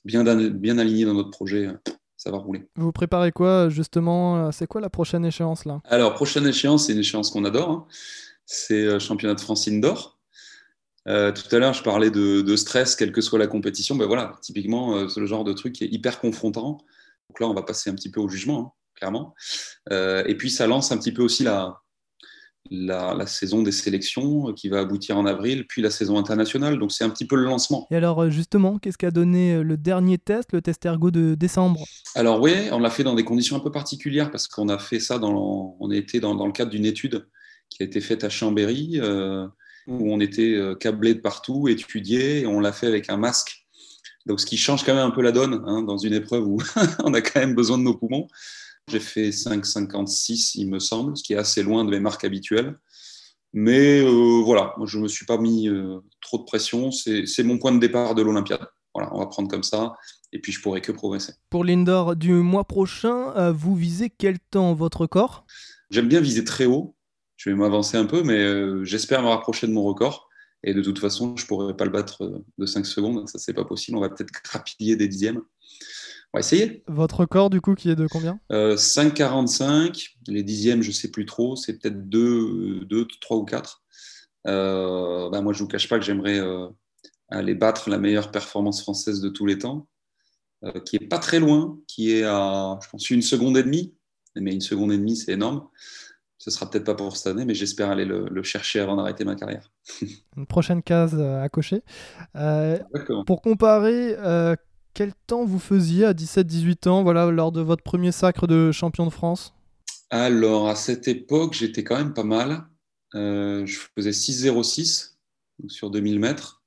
bien, bien aligné dans notre projet, ça va rouler. Vous préparez quoi justement C'est quoi la prochaine échéance là? Alors, prochaine échéance, c'est une échéance qu'on adore. Hein. C'est le euh, championnat de France indoor. Euh, tout à l'heure, je parlais de, stress, quelle que soit la compétition. Ben voilà, typiquement, euh, c'est le genre de truc qui est hyper confrontant. Donc là, on va passer un petit peu au jugement, hein, clairement. et puis, ça lance un petit peu aussi la, la, saison des sélections qui va aboutir en avril, puis la saison internationale. Donc c'est un petit peu le lancement. Et alors euh, justement, qu'est-ce qu'a donné euh, le dernier test, le test ergo de décembre? Alors oui, on l'a fait dans des conditions un peu particulières parce qu'on a fait ça dans, on était dans, le cadre d'une étude qui a été faite à Chambéry euh, où on était câblé de partout, étudié, et on l'a fait avec un masque. Donc ce qui change quand même un peu la donne hein, dans une épreuve où on a quand même besoin de nos poumons. J'ai fait 5,56, il me semble, ce qui est assez loin de mes marques habituelles. Mais euh, voilà, moi, je ne me suis pas mis euh, trop de pression. C'est mon point de départ de l'Olympiade. Voilà, on va prendre comme ça. Et puis, je pourrai que progresser. Pour l'indoor du mois prochain, euh, vous visez quel temps votre corps? J'aime bien viser très haut. Je vais m'avancer un peu, mais j'espère me rapprocher de mon record. Et de toute façon, je ne pourrai pas le battre de 5 secondes. Ça, c'est pas possible. On va peut-être grappiller des dixièmes. On va essayer. Votre record, du coup, qui est de combien? 5,45. Euh, les dixièmes, je ne sais plus trop. C'est peut-être 2, 2, 3 ou 4. Euh, bah, moi, je ne vous cache pas que j'aimerais euh, aller battre la meilleure performance française de tous les temps, qui est pas très loin, qui est à, je pense, une seconde et demie. Mais une seconde et demie, c'est énorme. Ce sera peut-être pas pour cette année, mais j'espère aller le, chercher avant d'arrêter ma carrière. Une prochaine case à cocher. pour comparer, quel temps vous faisiez à 17-18 ans, voilà, lors de votre premier sacre de champion de France? Alors, à cette époque, j'étais quand même pas mal. Euh, je faisais 6,06 sur 2000 mètres.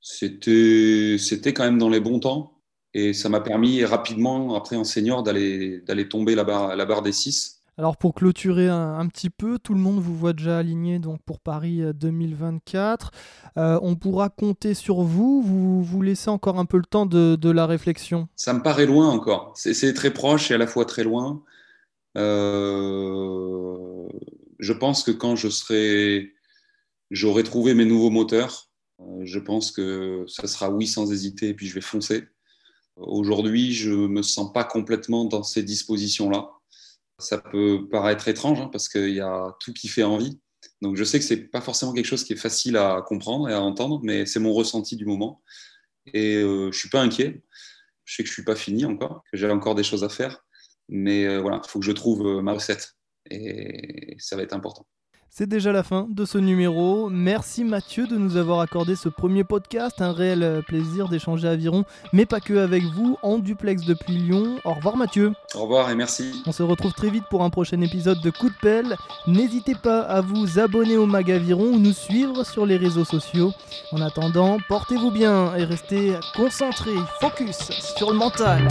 C'était, quand même dans les bons temps. Et ça m'a permis rapidement, après en senior, d'aller, d'aller tomber la barre, la barre des 6. Alors pour clôturer un, petit peu, tout le monde vous voit déjà aligné donc pour Paris 2024. Euh, euh, on pourra compter sur vous. Vous vous laissez encore un peu le temps de, la réflexion. Ça me paraît loin encore. C'est très proche et à la fois très loin. Euh, je pense que quand je serai, j'aurai trouvé mes nouveaux moteurs. je pense que ça sera oui sans hésiter et puis je vais foncer. Aujourd'hui, je me sens pas complètement dans ces dispositions-là. Ça peut paraître étrange hein, parce qu'il y a tout qui fait envie. Donc je sais que c'est pas forcément quelque chose qui est facile à comprendre et à entendre, mais c'est mon ressenti du moment. Et euh, je suis pas inquiet. Je sais que je suis pas fini encore, que j'ai encore des choses à faire, mais euh, voilà, il faut que je trouve euh, ma recette et ça va être important. C'est déjà la fin de ce numéro. Merci Mathieu de nous avoir accordé ce premier podcast. Un réel euh, plaisir d'échanger Aviron, mais pas que avec vous, en duplex depuis Lyon. Au revoir Mathieu. Au revoir et merci. On se retrouve très vite pour un prochain épisode de Coup de pelle. N'hésitez pas à vous abonner au Mag Aviron ou nous suivre sur les réseaux sociaux. En attendant, portez-vous bien et restez concentrés, focus sur le mental.